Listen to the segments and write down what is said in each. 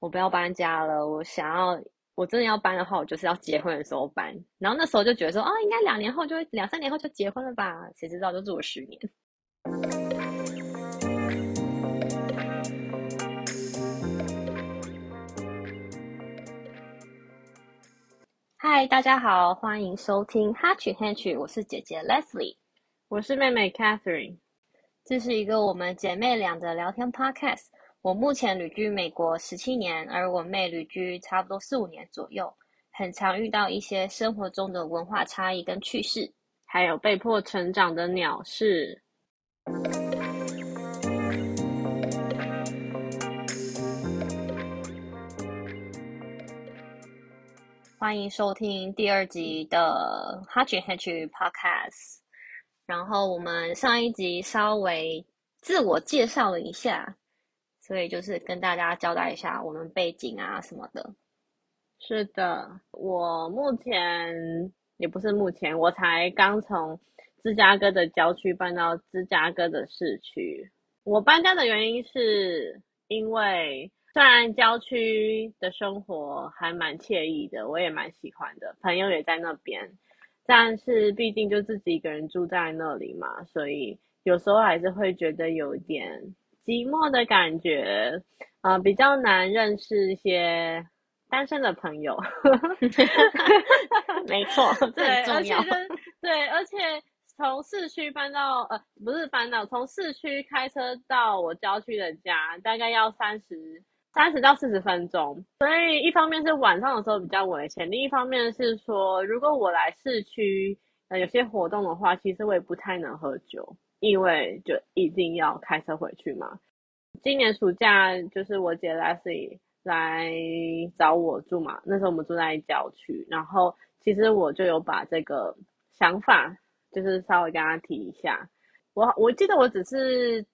我不要搬家了，我想要，我真的要搬的话，我就是要结婚的时候搬。然后那时候就觉得说，哦，应该两年后就，两三年后就结婚了吧？谁知道就住了十年。嗨，大家好，欢迎收听 Hatch Hatch，，我是姐姐 Leslie，我是妹妹 Catherine。这是一个我们姐妹俩的聊天 podcast。我目前旅居美国十七年，而我妹旅居差不多四五年左右，很常遇到一些生活中的文化差异跟趣事，还有被迫成长的鸟事。欢迎收听第二集的哈 a t c h podcast。然后我们上一集稍微自我介绍了一下，所以就是跟大家交代一下我们背景啊什么的。是的，我目前也不是目前，我才刚从芝加哥的郊区搬到芝加哥的市区。我搬家的原因是因为虽然郊区的生活还蛮惬意的，我也蛮喜欢的，朋友也在那边。但是毕竟就自己一个人住在那里嘛，所以有时候还是会觉得有点寂寞的感觉，啊、呃，比较难认识一些单身的朋友。没错，这很重要。对，而且，对，而且从市区搬到呃，不是搬到，从市区开车到我郊区的家，大概要三十。三十到四十分钟，所以一方面是晚上的时候比较危险，另一方面是说，如果我来市区，呃，有些活动的话，其实我也不太能喝酒，因为就一定要开车回去嘛。今年暑假就是我姐 Leslie 来找我住嘛，那时候我们住在郊区，然后其实我就有把这个想法，就是稍微跟她提一下。我我记得我只是。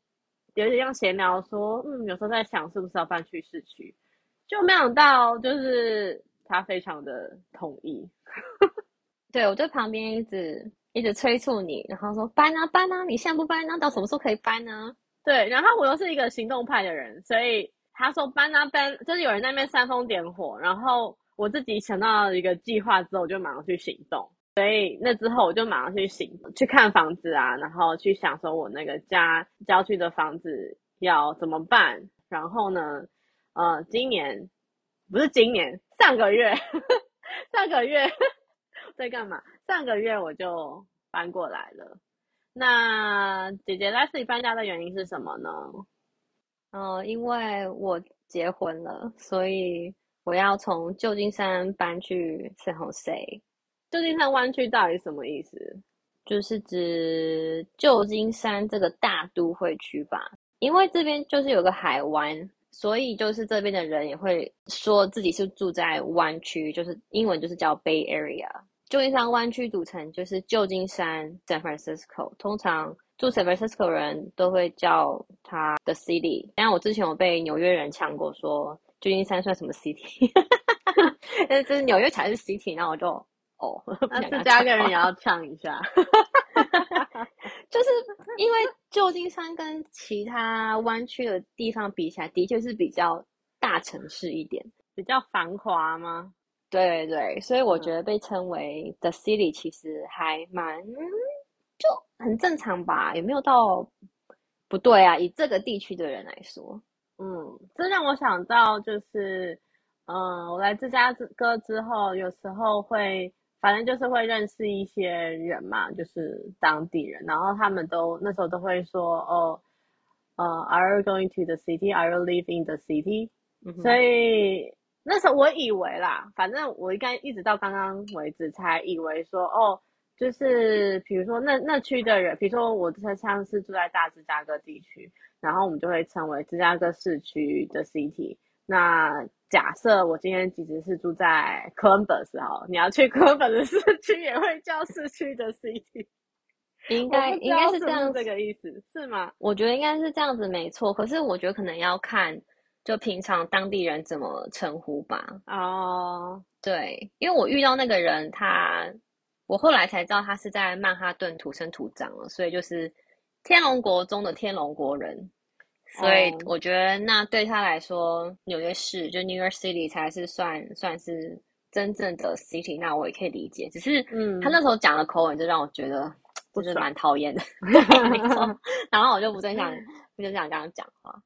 有点像闲聊说，嗯，有时候在想是不是要搬去市区，就没想到就是他非常的同意。对，我在旁边一直一直催促你，然后说搬啊搬啊，你现在不搬，那到什么时候可以搬呢？对，然后我又是一个行动派的人，所以他说搬啊搬，就是有人在那边煽风点火，然后我自己想到一个计划之后，我就马上去行动。所以那之后我就马上去行去看房子啊，然后去想说我那个家郊区的房子要怎么办。然后呢，呃，今年不是今年，上个月，上个月在干嘛？上个月我就搬过来了。那姐姐来这里搬家的原因是什么呢？嗯、呃，因为我结婚了，所以我要从旧金山搬去 San Jose。旧金山湾区到底什么意思？就是指旧金山这个大都会区吧。因为这边就是有个海湾，所以就是这边的人也会说自己是住在湾区，就是英文就是叫 Bay Area。旧金山湾区组成就是旧金山 San Francisco，通常住 San Francisco 人都会叫它 The City。但我之前有被纽约人呛过，说旧金山算什么 City？但是这是纽约才是 City，那我就。哦，那芝加哥人也要呛一下，就是因为旧金山跟其他湾区的地方比起来，的确是比较大城市一点，比较繁华吗？对对，所以我觉得被称为 The City 其实还蛮就很正常吧，也没有到不对啊。以这个地区的人来说，嗯，这让我想到就是，嗯，我来芝加哥之后，有时候会。反正就是会认识一些人嘛，就是当地人，然后他们都那时候都会说哦，呃，Are you going to the city? Are you live in the city? 嗯。所以那时候我以为啦，反正我应该一直到刚刚为止才以为说哦，就是比如说那那区的人，比如说我这像是住在大芝加哥地区，然后我们就会称为芝加哥市区的 city。那假设我今天其实是住在 Columbus 哈，你要去 Columbus 的市区也会叫市区的 city，应该应该是这样这个意思是吗？我觉得应该是这样子没错，可是我觉得可能要看就平常当地人怎么称呼吧。哦，oh. 对，因为我遇到那个人，他我后来才知道他是在曼哈顿土生土长了，所以就是天龙国中的天龙国人。所以我觉得那对他来说，纽约市就 New York City 才是算算是真正的 city。那我也可以理解，只是嗯，他那时候讲的口吻就让我觉得就是蛮讨厌的，然后我就不正想，不正想这样讲话。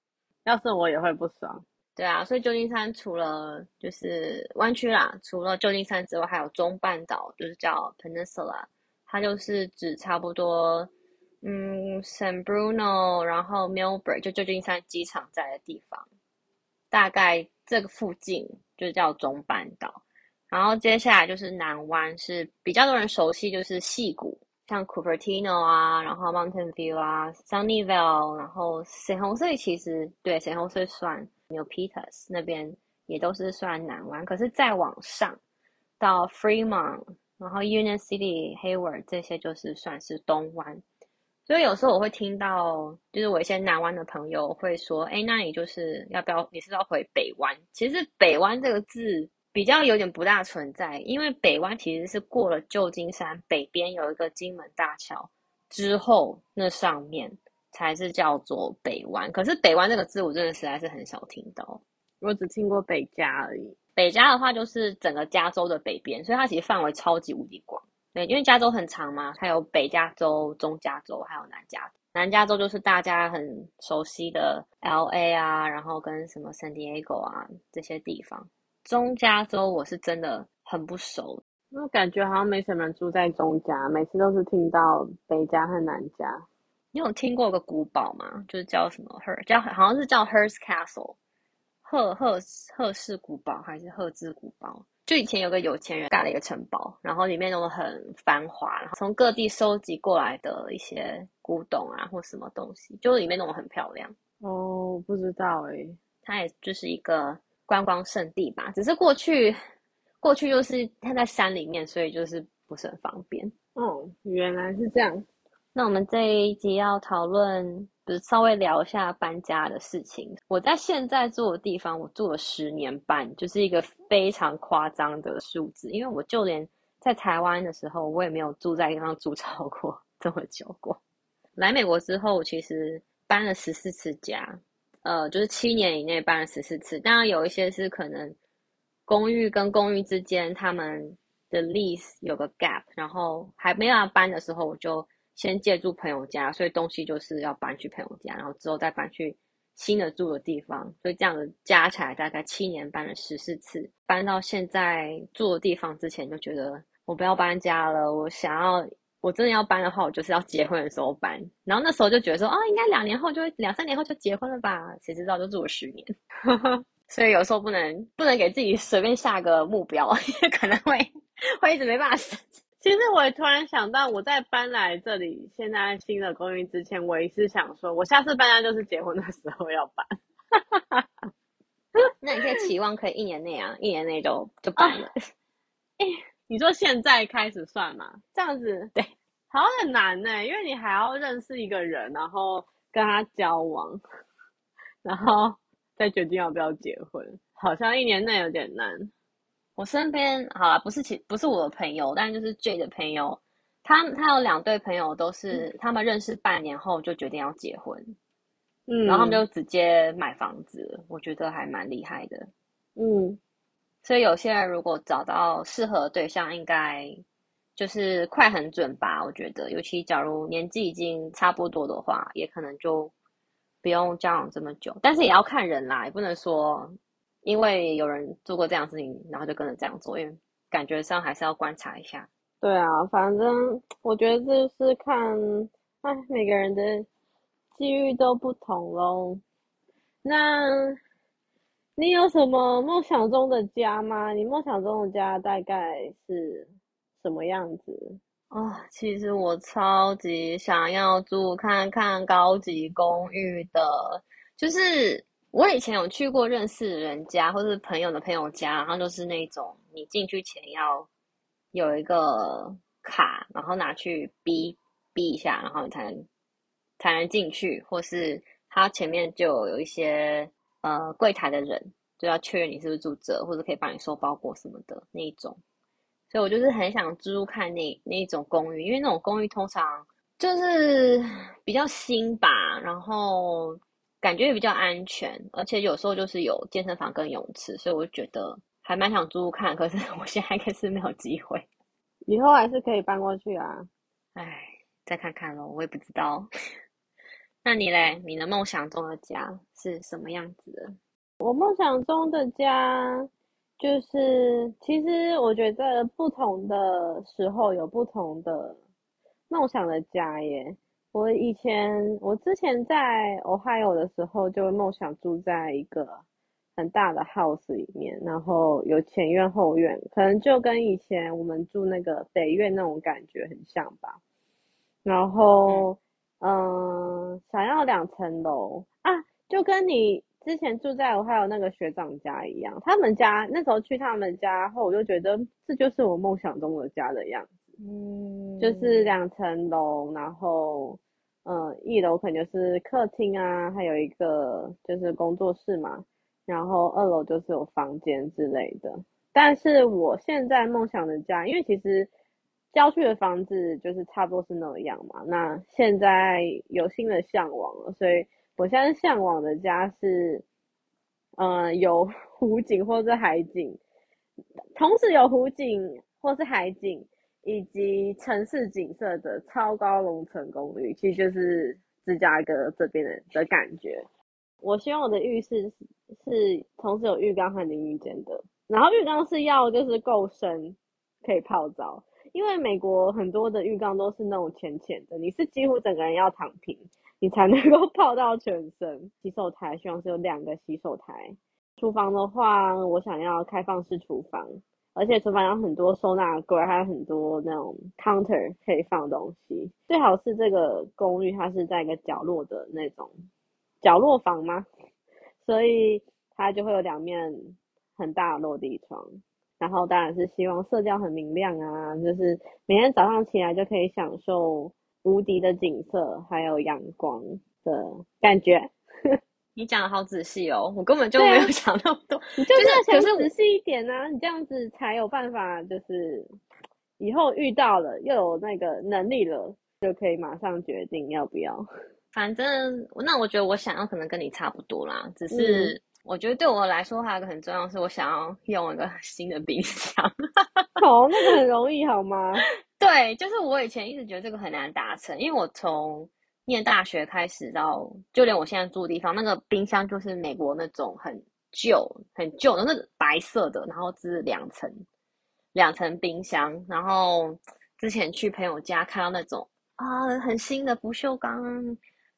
要是我也会不爽。对啊，所以旧金山除了就是湾区啦，除了旧金山之外，还有中半岛，就是叫 Peninsula，它就是指差不多，嗯，San Bruno，然后 Millbrae，就旧金山机场在的地方，大概这个附近就叫中半岛。然后接下来就是南湾，是比较多人熟悉，就是矽谷，像 Cupertino 啊，然后 Mountain View 啊，Sunnyvale，然后水红色其实对水红色算。Milpitas 那边也都是算南湾，可是再往上到 Fremont，然后 Union City、Hayward 这些就是算是东湾。所以有时候我会听到，就是我一些南湾的朋友会说：“哎，那你就是要不要？你是要回北湾？”其实北湾这个字比较有点不大存在，因为北湾其实是过了旧金山北边有一个金门大桥之后，那上面。才是叫做北湾，可是北湾这个字我真的实在是很少听到，我只听过北加而已。北加的话就是整个加州的北边，所以它其实范围超级无敌广。对，因为加州很长嘛，它有北加州、中加州还有南加州。南加州就是大家很熟悉的 LA 啊，然后跟什么 San Diego 啊这些地方。中加州我是真的很不熟，我感觉好像没什么人住在中加，每次都是听到北加和南加。你有听过个古堡吗？就是叫什么 Her，叫好像是叫 Hearst Castle，赫赫赫氏古堡还是赫兹古堡？就以前有个有钱人盖了一个城堡，然后里面弄得很繁华，然后从各地收集过来的一些古董啊或什么东西，就里面弄得很漂亮。哦，不知道哎、欸，它也就是一个观光胜地吧。只是过去过去就是它在山里面，所以就是不是很方便。哦，原来是这样。那我们这一集要讨论，就是稍微聊一下搬家的事情。我在现在住的地方，我住了十年半，就是一个非常夸张的数字。因为我就连在台湾的时候，我也没有住在地方住超过 这么久过。来美国之后，我其实搬了十四次家，呃，就是七年以内搬了十四次。当然有一些是可能公寓跟公寓之间他们的 lease 有个 gap，然后还没有要搬的时候，我就。先借住朋友家，所以东西就是要搬去朋友家，然后之后再搬去新的住的地方，所以这样子加起来大概七年搬了十四次。搬到现在住的地方之前就觉得我不要搬家了，我想要我真的要搬的话，我就是要结婚的时候搬。然后那时候就觉得说，哦，应该两年后就会两三年后就结婚了吧？谁知道就住了十年。所以有时候不能不能给自己随便下个目标，因为可能会会一直没办法实现。其实我也突然想到，我在搬来这里现在新的公寓之前，我也是想说，我下次搬家就是结婚的时候要搬。那你可以期望可以一年内啊，一年内就就搬了。你说现在开始算吗？这样子对，好像很难呢，因为你还要认识一个人，然后跟他交往，然后再决定要不要结婚，好像一年内有点难。我身边好啦，不是其不是我的朋友，但就是 J 的朋友，他他有两对朋友，都是他们认识半年后就决定要结婚，嗯，然后他们就直接买房子，我觉得还蛮厉害的，嗯，所以有些人如果找到适合对象，应该就是快很准吧，我觉得，尤其假如年纪已经差不多的话，也可能就不用交往这么久，但是也要看人啦，也不能说。因为有人做过这样事情，然后就跟着这样做，因为感觉上还是要观察一下。对啊，反正我觉得就是看，哎，每个人的机遇都不同喽。那你有什么梦想中的家吗？你梦想中的家大概是什么样子？啊、其实我超级想要住看看高级公寓的，就是。我以前有去过认识人家，或是朋友的朋友家，然后就是那种你进去前要有一个卡，然后拿去逼逼一下，然后你才能才能进去，或是他前面就有一些呃柜台的人就要确认你是不是住这，或者可以帮你收包裹什么的那一种。所以我就是很想租看那那一种公寓，因为那种公寓通常就是 比较新吧，然后。感觉也比较安全，而且有时候就是有健身房跟泳池，所以我就觉得还蛮想租租看。可是 我现在还是没有机会，以后还是可以搬过去啊。唉，再看看咯，我也不知道。那你嘞？你的梦想中的家是什么样子的？我梦想中的家，就是其实我觉得不同的时候有不同的梦想的家耶。我以前，我之前在 Ohio 的时候，就梦想住在一个很大的 house 里面，然后有前院后院，可能就跟以前我们住那个北院那种感觉很像吧。然后，嗯、呃，想要两层楼啊，就跟你之前住在 Ohio 那个学长家一样，他们家那时候去他们家后，我就觉得这就是我梦想中的家的样子。嗯，就是两层楼，然后，嗯，一楼可能就是客厅啊，还有一个就是工作室嘛，然后二楼就是有房间之类的。但是我现在梦想的家，因为其实郊区的房子就是差不多是那样嘛，那现在有新的向往了，所以我现在向往的家是，嗯，有 湖景或是海景，同时有湖景或是海景。以及城市景色的超高楼层公寓，其实就是芝加哥这边的的感觉。我希望我的浴室，是同时有浴缸和淋浴间的，然后浴缸是要就是够深，可以泡澡。因为美国很多的浴缸都是那种浅浅的，你是几乎整个人要躺平，你才能够 泡到全身。洗手台希望是有两个洗手台。厨房的话，我想要开放式厨房。而且厨房有很多收纳柜，还有很多那种 counter 可以放东西。最好是这个公寓它是在一个角落的那种角落房吗？所以它就会有两面很大的落地窗。然后当然是希望色调很明亮啊，就是每天早上起来就可以享受无敌的景色，还有阳光的感觉。你讲的好仔细哦，我根本就没有想那么多。啊、你就是要想仔细一点呢、啊，你这样子才有办法，就是以后遇到了又有那个能力了，就可以马上决定要不要。反正那我觉得我想要可能跟你差不多啦，只是我觉得对我来说还有一个很重要是，我想要用一个新的冰箱。哦，那个很容易好吗？对，就是我以前一直觉得这个很难达成，因为我从。念大学开始到，就连我现在住的地方，那个冰箱就是美国那种很旧、很旧的，那个白色的，然后是两层，两层冰箱。然后之前去朋友家看到那种啊，很新的不锈钢，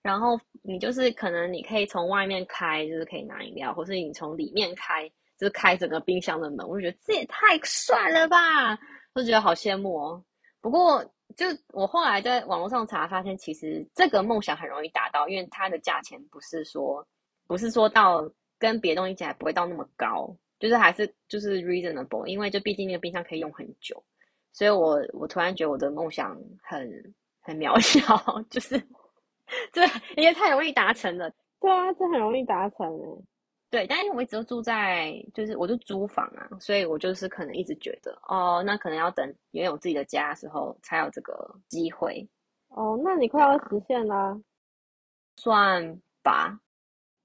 然后你就是可能你可以从外面开，就是可以拿饮料，或是你从里面开，就是开整个冰箱的门，我就觉得这也太帅了吧，我就觉得好羡慕哦。不过。就我后来在网络上查，发现其实这个梦想很容易达到，因为它的价钱不是说不是说到跟别的东西起来不会到那么高，就是还是就是 reasonable，因为就毕竟那个冰箱可以用很久，所以我我突然觉得我的梦想很很渺小，就是 这因为太容易达成了，对啊，这很容易达成诶。对，但因为我一直都住在，就是我就租房啊，所以我就是可能一直觉得，哦，那可能要等拥有自己的家的时候才有这个机会。哦，那你快要实现啦，算吧。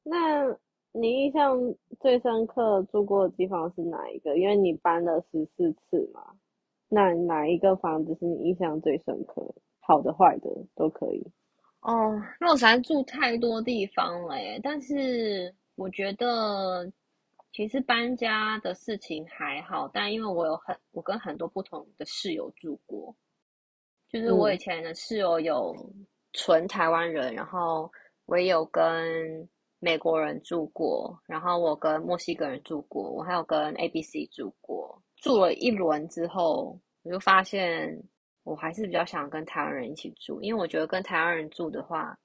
那你印象最深刻住过的地方是哪一个？因为你搬了十四次嘛，那哪一个房子是你印象最深刻？好的、坏的都可以。哦，那我实在住太多地方了耶，但是。我觉得其实搬家的事情还好，但因为我有很我跟很多不同的室友住过，就是我以前的室友有纯台湾人，然后我也有跟美国人住过，然后我跟墨西哥人住过，我还有跟 ABC 住过。住了一轮之后，我就发现我还是比较想跟台湾人一起住，因为我觉得跟台湾人住的话，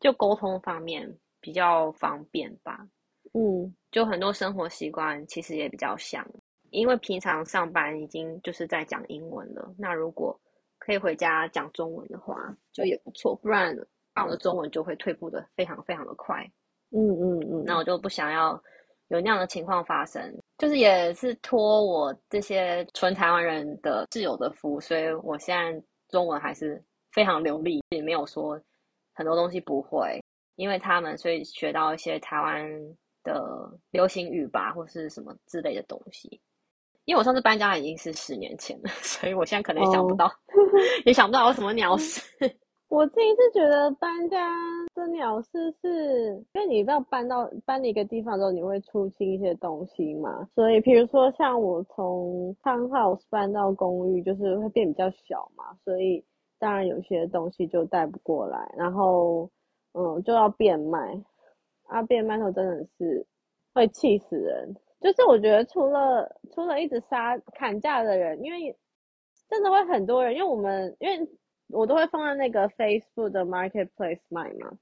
就沟通方面。比较方便吧，嗯，就很多生活习惯其实也比较像，因为平常上班已经就是在讲英文了，那如果可以回家讲中文的话，就也不错，不然我的中文就会退步的非常非常的快，嗯嗯嗯，那我就不想要有那样的情况发生，就是也是托我这些纯台湾人的室友的福，所以我现在中文还是非常流利，也没有说很多东西不会。因为他们所以学到一些台湾的流行语吧，或是什么之类的东西。因为我上次搬家已经是十年前了，所以我现在可能也想不到，oh. 也想不到有什么鸟事。我自己是觉得搬家的鸟事是，因为你要搬到搬一个地方之后，你会出清一些东西嘛。所以，比如说像我从 townhouse 搬到公寓，就是会变比较小嘛，所以当然有些东西就带不过来，然后嗯就要变卖。啊，变卖的时候真的是会气死人。就是我觉得除了除了一直杀砍价的人，因为真的会很多人，因为我们因为。我都会放在那个 Facebook 的 Marketplace 卖嘛，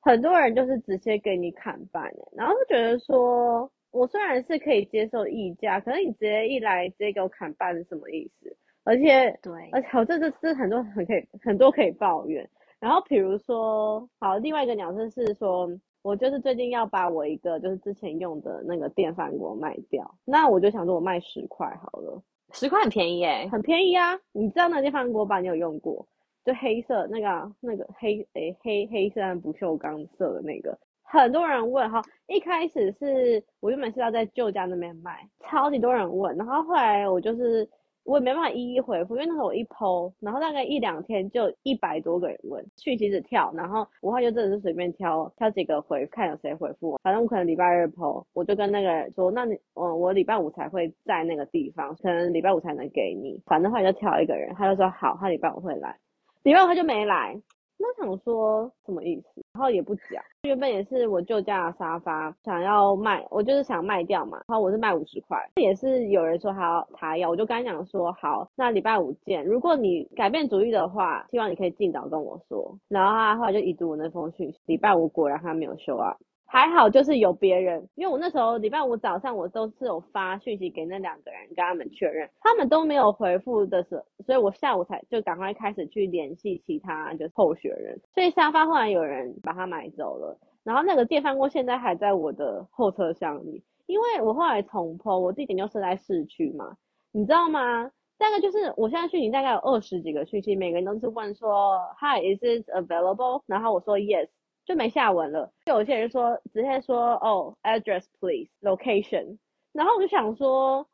很多人就是直接给你砍半，然后就觉得说，我虽然是可以接受溢价，可是你直接一来直接给我砍半是什么意思？而且，对，而且我这这这很多很可以很多可以抱怨。然后比如说，好，另外一个鸟事是说，我就是最近要把我一个就是之前用的那个电饭锅卖掉，那我就想说我卖十块好了，十块很便宜诶，很便宜啊！你知道那电饭锅吧？你有用过？就黑色那个那个黑诶、黑黑色不锈钢色的那个，很多人问哈。一开始是我原本是要在旧家那边卖，超级多人问，然后后来我就是我也没办法一一回复，因为那时候我一 po，然后大概一两天就一百多个人问，去，其实跳，然后我后来就真的是随便挑挑几个回，看有谁回复我。反正我可能礼拜二 po，我就跟那个人说，那你嗯我礼拜五才会在那个地方，可能礼拜五才能给你。反正后来就挑一个人，他就说好，他礼拜五会来。礼拜五他就没来，那想说什么意思，然后也不讲。原本也是我旧家的沙发想要卖，我就是想卖掉嘛，然后我是卖五十块，也是有人说他要他要，我就跟他讲说好，那礼拜五见。如果你改变主意的话，希望你可以尽早跟我说。然后他后来就已读我那封讯息，礼拜五果然他没有修啊。还好，就是有别人，因为我那时候礼拜五早上我都是有发讯息给那两个人，跟他们确认，他们都没有回复的时候，所以我下午才就赶快开始去联系其他就候选人，所以沙发后来有人把它买走了，然后那个电饭锅现在还在我的后车厢里，因为我后来重 po，我地点就是在市区嘛，你知道吗？大概就是我现在讯息大概有二十几个讯息，每个人都是问说，Hi，is it available？然后我说 Yes。就没下文了。就有些人说直接说哦，address please location，然后我就想说，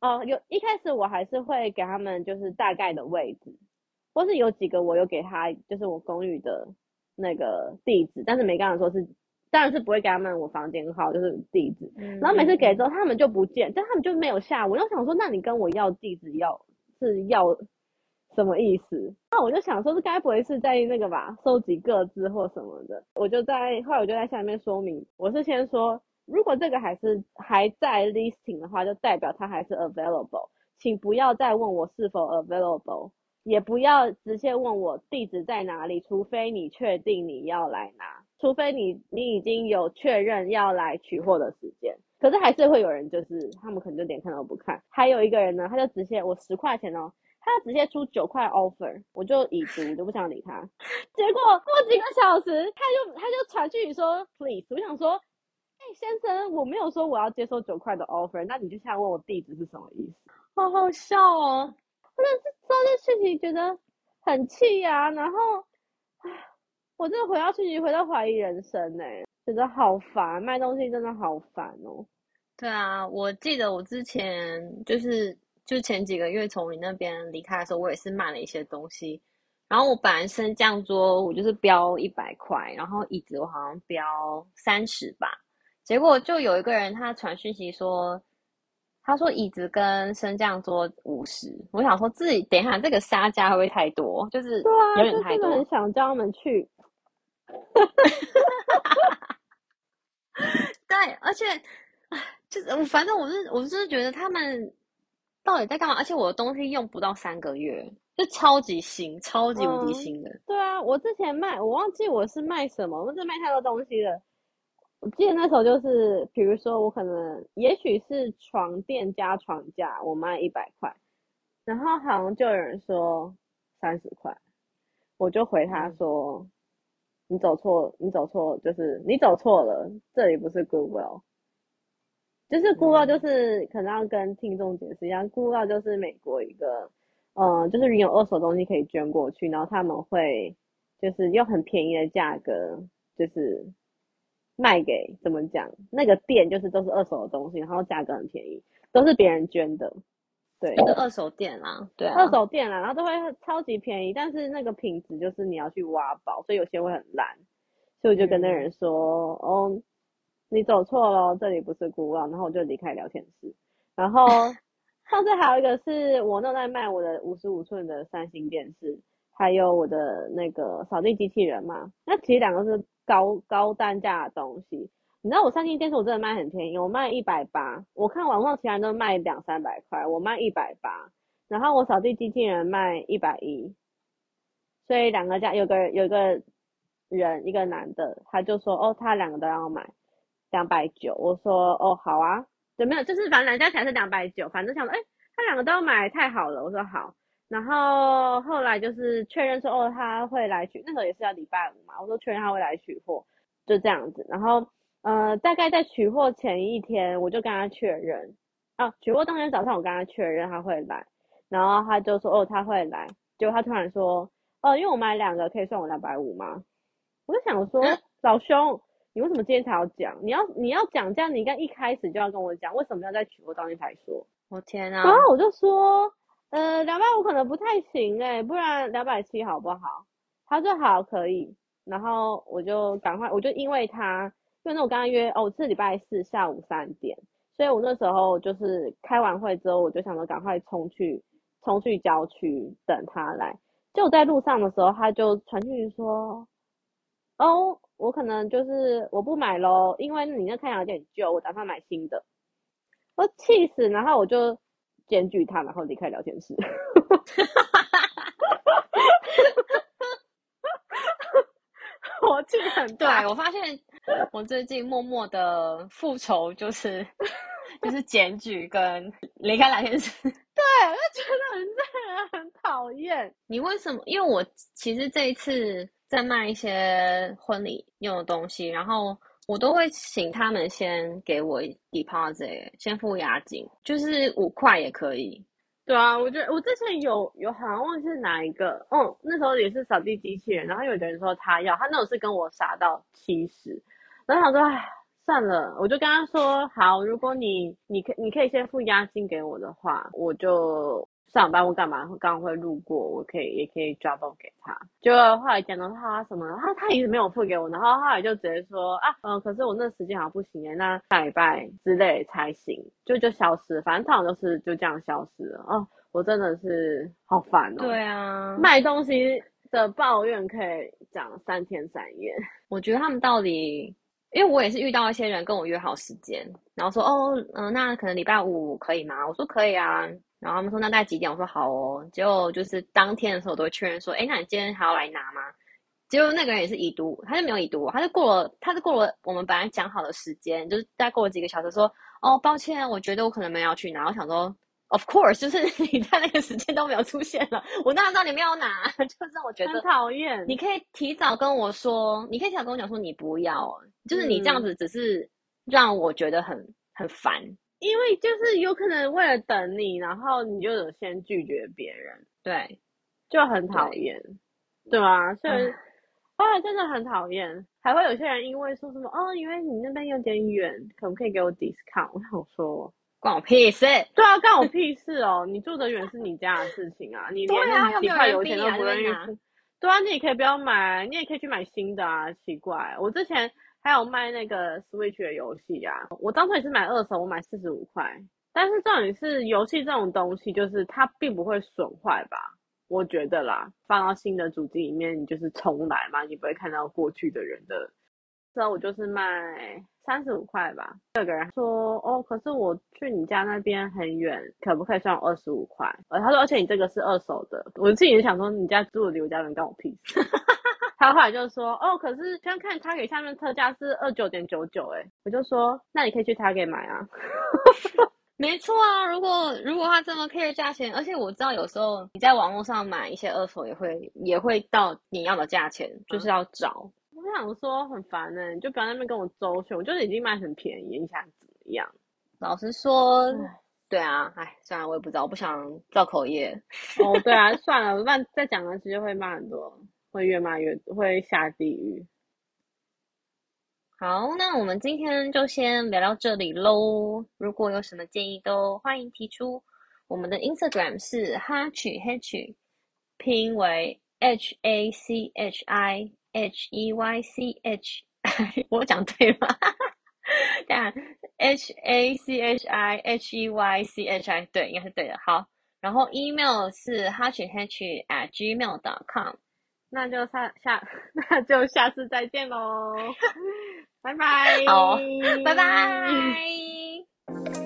哦，有一开始我还是会给他们就是大概的位置，或是有几个我有给他就是我公寓的那个地址，但是没跟他说是，当然是不会给他们我房间号就是地址。然后每次给之后他们就不见，但他们就没有下文。我想说，那你跟我要地址要是要。什么意思？那我就想说，是该不会是在那个吧，收集个资或什么的？我就在后来我就在下面说明，我是先说，如果这个还是还在 listing 的话，就代表它还是 available，请不要再问我是否 available，也不要直接问我地址在哪里，除非你确定你要来拿，除非你你已经有确认要来取货的时间。可是还是会有人，就是他们可能就连看都不看。还有一个人呢，他就直接我十块钱哦。他直接出九块 offer，我就已读，我就不想理他。结果过几个小时，他就他就传讯说 please，我想说，哎、欸、先生，我没有说我要接受九块的 offer，那你就现在问我地址是什么意思？好好笑哦！真的是收这事情觉得很气呀、啊，然后，唉，我真的回到讯息回到怀疑人生呢、欸，觉得好烦，卖东西真的好烦哦。对啊，我记得我之前就是。就前几个月从你那边离开的时候，我也是卖了一些东西。然后我本来升降桌我就是标一百块，然后椅子我好像标三十吧。结果就有一个人他传讯息说，他说椅子跟升降桌五十。我想说自己等一下这个杀价会不会太多？就是有点太多。很想叫他们去。对，而且就是反正我是我是觉得他们。到底在干嘛？而且我的东西用不到三个月，就超级新，超级无敌新的。嗯。对啊，我之前卖，我忘记我是卖什么，我是卖太多东西了。我记得那时候就是，比如说我可能，也许是床垫加床架，我卖一百块，然后好像就有人说三十块，我就回他说，嗯、你走错，你走错，就是你走错了，这里不是 Goodwill。就是 Goodwill 就是可能要跟听众解释一下，Goodwill 就是美国一个，嗯，就是你有二手东西可以捐过去，然后他们会就是用很便宜的价格，就是卖给怎么讲，那个店就是都是二手的东西，然后价格很便宜，都是别人捐的。对，是二手店啦，对、啊，二手店啦，然后都会超级便宜，但是那个品质就是你要去挖宝，所以有些会很烂。所以我就跟那人说：“嗯、哦，你走错了，这里不是孤浪。”然后我就离开聊天室。然后 上次还有一个是我正在卖我的五十五寸的三星电视，还有我的那个扫地机器人嘛。那其实两个是高高单价的东西。你知道我三星电视我真的卖很便宜，我卖一百八。我看网上其他人都卖两三百块，我卖一百八。然后我扫地机器人卖一百一，所以两个价有个有一个人一个男的，他就说哦，他两个都要买两百九。我说哦，好啊，有没有？就是反正两家起来是两百九，反正想说哎，他两个都要买，太好了。我说好。然后后来就是确认说哦，他会来取，那时候也是要礼拜五嘛。我说确认他会来取货，就这样子。然后。呃，大概在取货前一天，我就跟他确认啊，取货当天早上我跟他确认他会来，然后他就说哦，他会来，结果他突然说哦、呃，因为我买两个可以算我两百五吗？我就想说，嗯、老兄，你为什么今天才要讲？你要你要讲这样，你应该一开始就要跟我讲，为什么要在取货当天才说？我天啊！然后我就说，呃，两百五可能不太行哎，不然两百七好不好？他说好，可以。然后我就赶快，我就因为他。因为那我刚刚约哦，是礼拜四下午三点，所以我那时候就是开完会之后，我就想说赶快冲去冲去郊区等他来。就在路上的时候，他就传讯息说：“哦，我可能就是我不买喽，因为你那太阳有点旧，我打算买新的。”我气死，然后我就检举他，然后离开聊天室。我气很大，对，我发现。我最近默默的复仇就是 就是检举跟离开聊天室，对，我就觉得很这 很讨厌。你为什么？因为我其实这一次在卖一些婚礼用的东西，然后我都会请他们先给我 deposit，先付押金，就是五块也可以。对啊，我觉得我之前有有好像忘记是哪一个，哦，那时候也是扫地机器人，然后有的人说他要，他那种是跟我杀到七十。然后想说，哎，算了，我就跟他说，好，如果你，你可，你可以先付押金给我的话，我就上班或干嘛，刚刚会路过，我可以，也可以 drop off 给他。就后来讲到他什么，他他一直没有付给我，然后后来就直接说，啊，嗯、呃，可是我那时间好像不行耶，那下礼拜之类才行，就就消失，反正通常都是就这样消失了。哦，我真的是好烦哦。对啊，卖东西的抱怨可以讲三天三夜。我觉得他们到底。因为我也是遇到一些人跟我约好时间，然后说哦，嗯、呃，那可能礼拜五可以吗？我说可以啊。然后他们说那大概几点？我说好哦。结果就是当天的时候，我都会确认说，哎，那你今天还要来拿吗？结果那个人也是已读，他就没有已读，他就过了，他就过了我们本来讲好的时间，就是大概过了几个小时，说哦，抱歉，我觉得我可能没有要去拿。我想说。Of course，就是 你在那个时间都没有出现了，我当然知道你没有拿，就是我觉得很讨厌。你可以提早跟我说，你可以提早跟我讲说你不要，就是你这样子只是让我觉得很很烦，因为就是有可能为了等你，然后你就有先拒绝别人，对，就很讨厌，对，对吧？所以啊，真的很讨厌，还会有些人因为说什么哦，因为你那边有点远，可不可以给我 discount？我想说。关我屁事！对啊，关我屁事哦！你住得远是你家的事情啊，你连几块油钱都不愿意付。对啊，你也可以不要买，你也可以去买新的啊。奇怪，我之前还有卖那个 Switch 的游戏啊，我当初也是买二手，我买四十五块。但是重点是游戏这种东西，就是它并不会损坏吧？我觉得啦，放到新的主机里面，你就是重来嘛，你不会看到过去的人的。所以我就是卖三十五块吧。有个人说：“哦，可是我去你家那边很远，可不可以算我二十五块？”呃，他说：“而且你这个是二手的。”我自己也想说：“你家住的离我家人干我屁事。”他后来就说：“哦，可是先看 Target 下面特价是二九点九九，哎，我就说：那你可以去 Target 买啊。”没错啊，如果如果他这么 care 价钱，而且我知道有时候你在网络上买一些二手也会也会到你要的价钱，就是要找。我想说很烦呢、欸，你就不要在那边跟我周旋，我就是已经卖很便宜，你想怎么样？老实说，对啊，哎，算了，我也不知道，我不想造口业。哦，对啊，算了，我慢再讲下去就会骂很多，会越骂越会下地狱。好，那我们今天就先聊到这里喽。如果有什么建议，都欢迎提出。我们的 Instagram 是哈曲 Hatch，拼音为 H A C H I H E Y C H，我讲对吗？看 H A C H I H E Y C H I，对，应该是对的。好，然后 email 是 Hatch at gmail.com。那就下下 那就下次再见喽 拜拜。拜拜。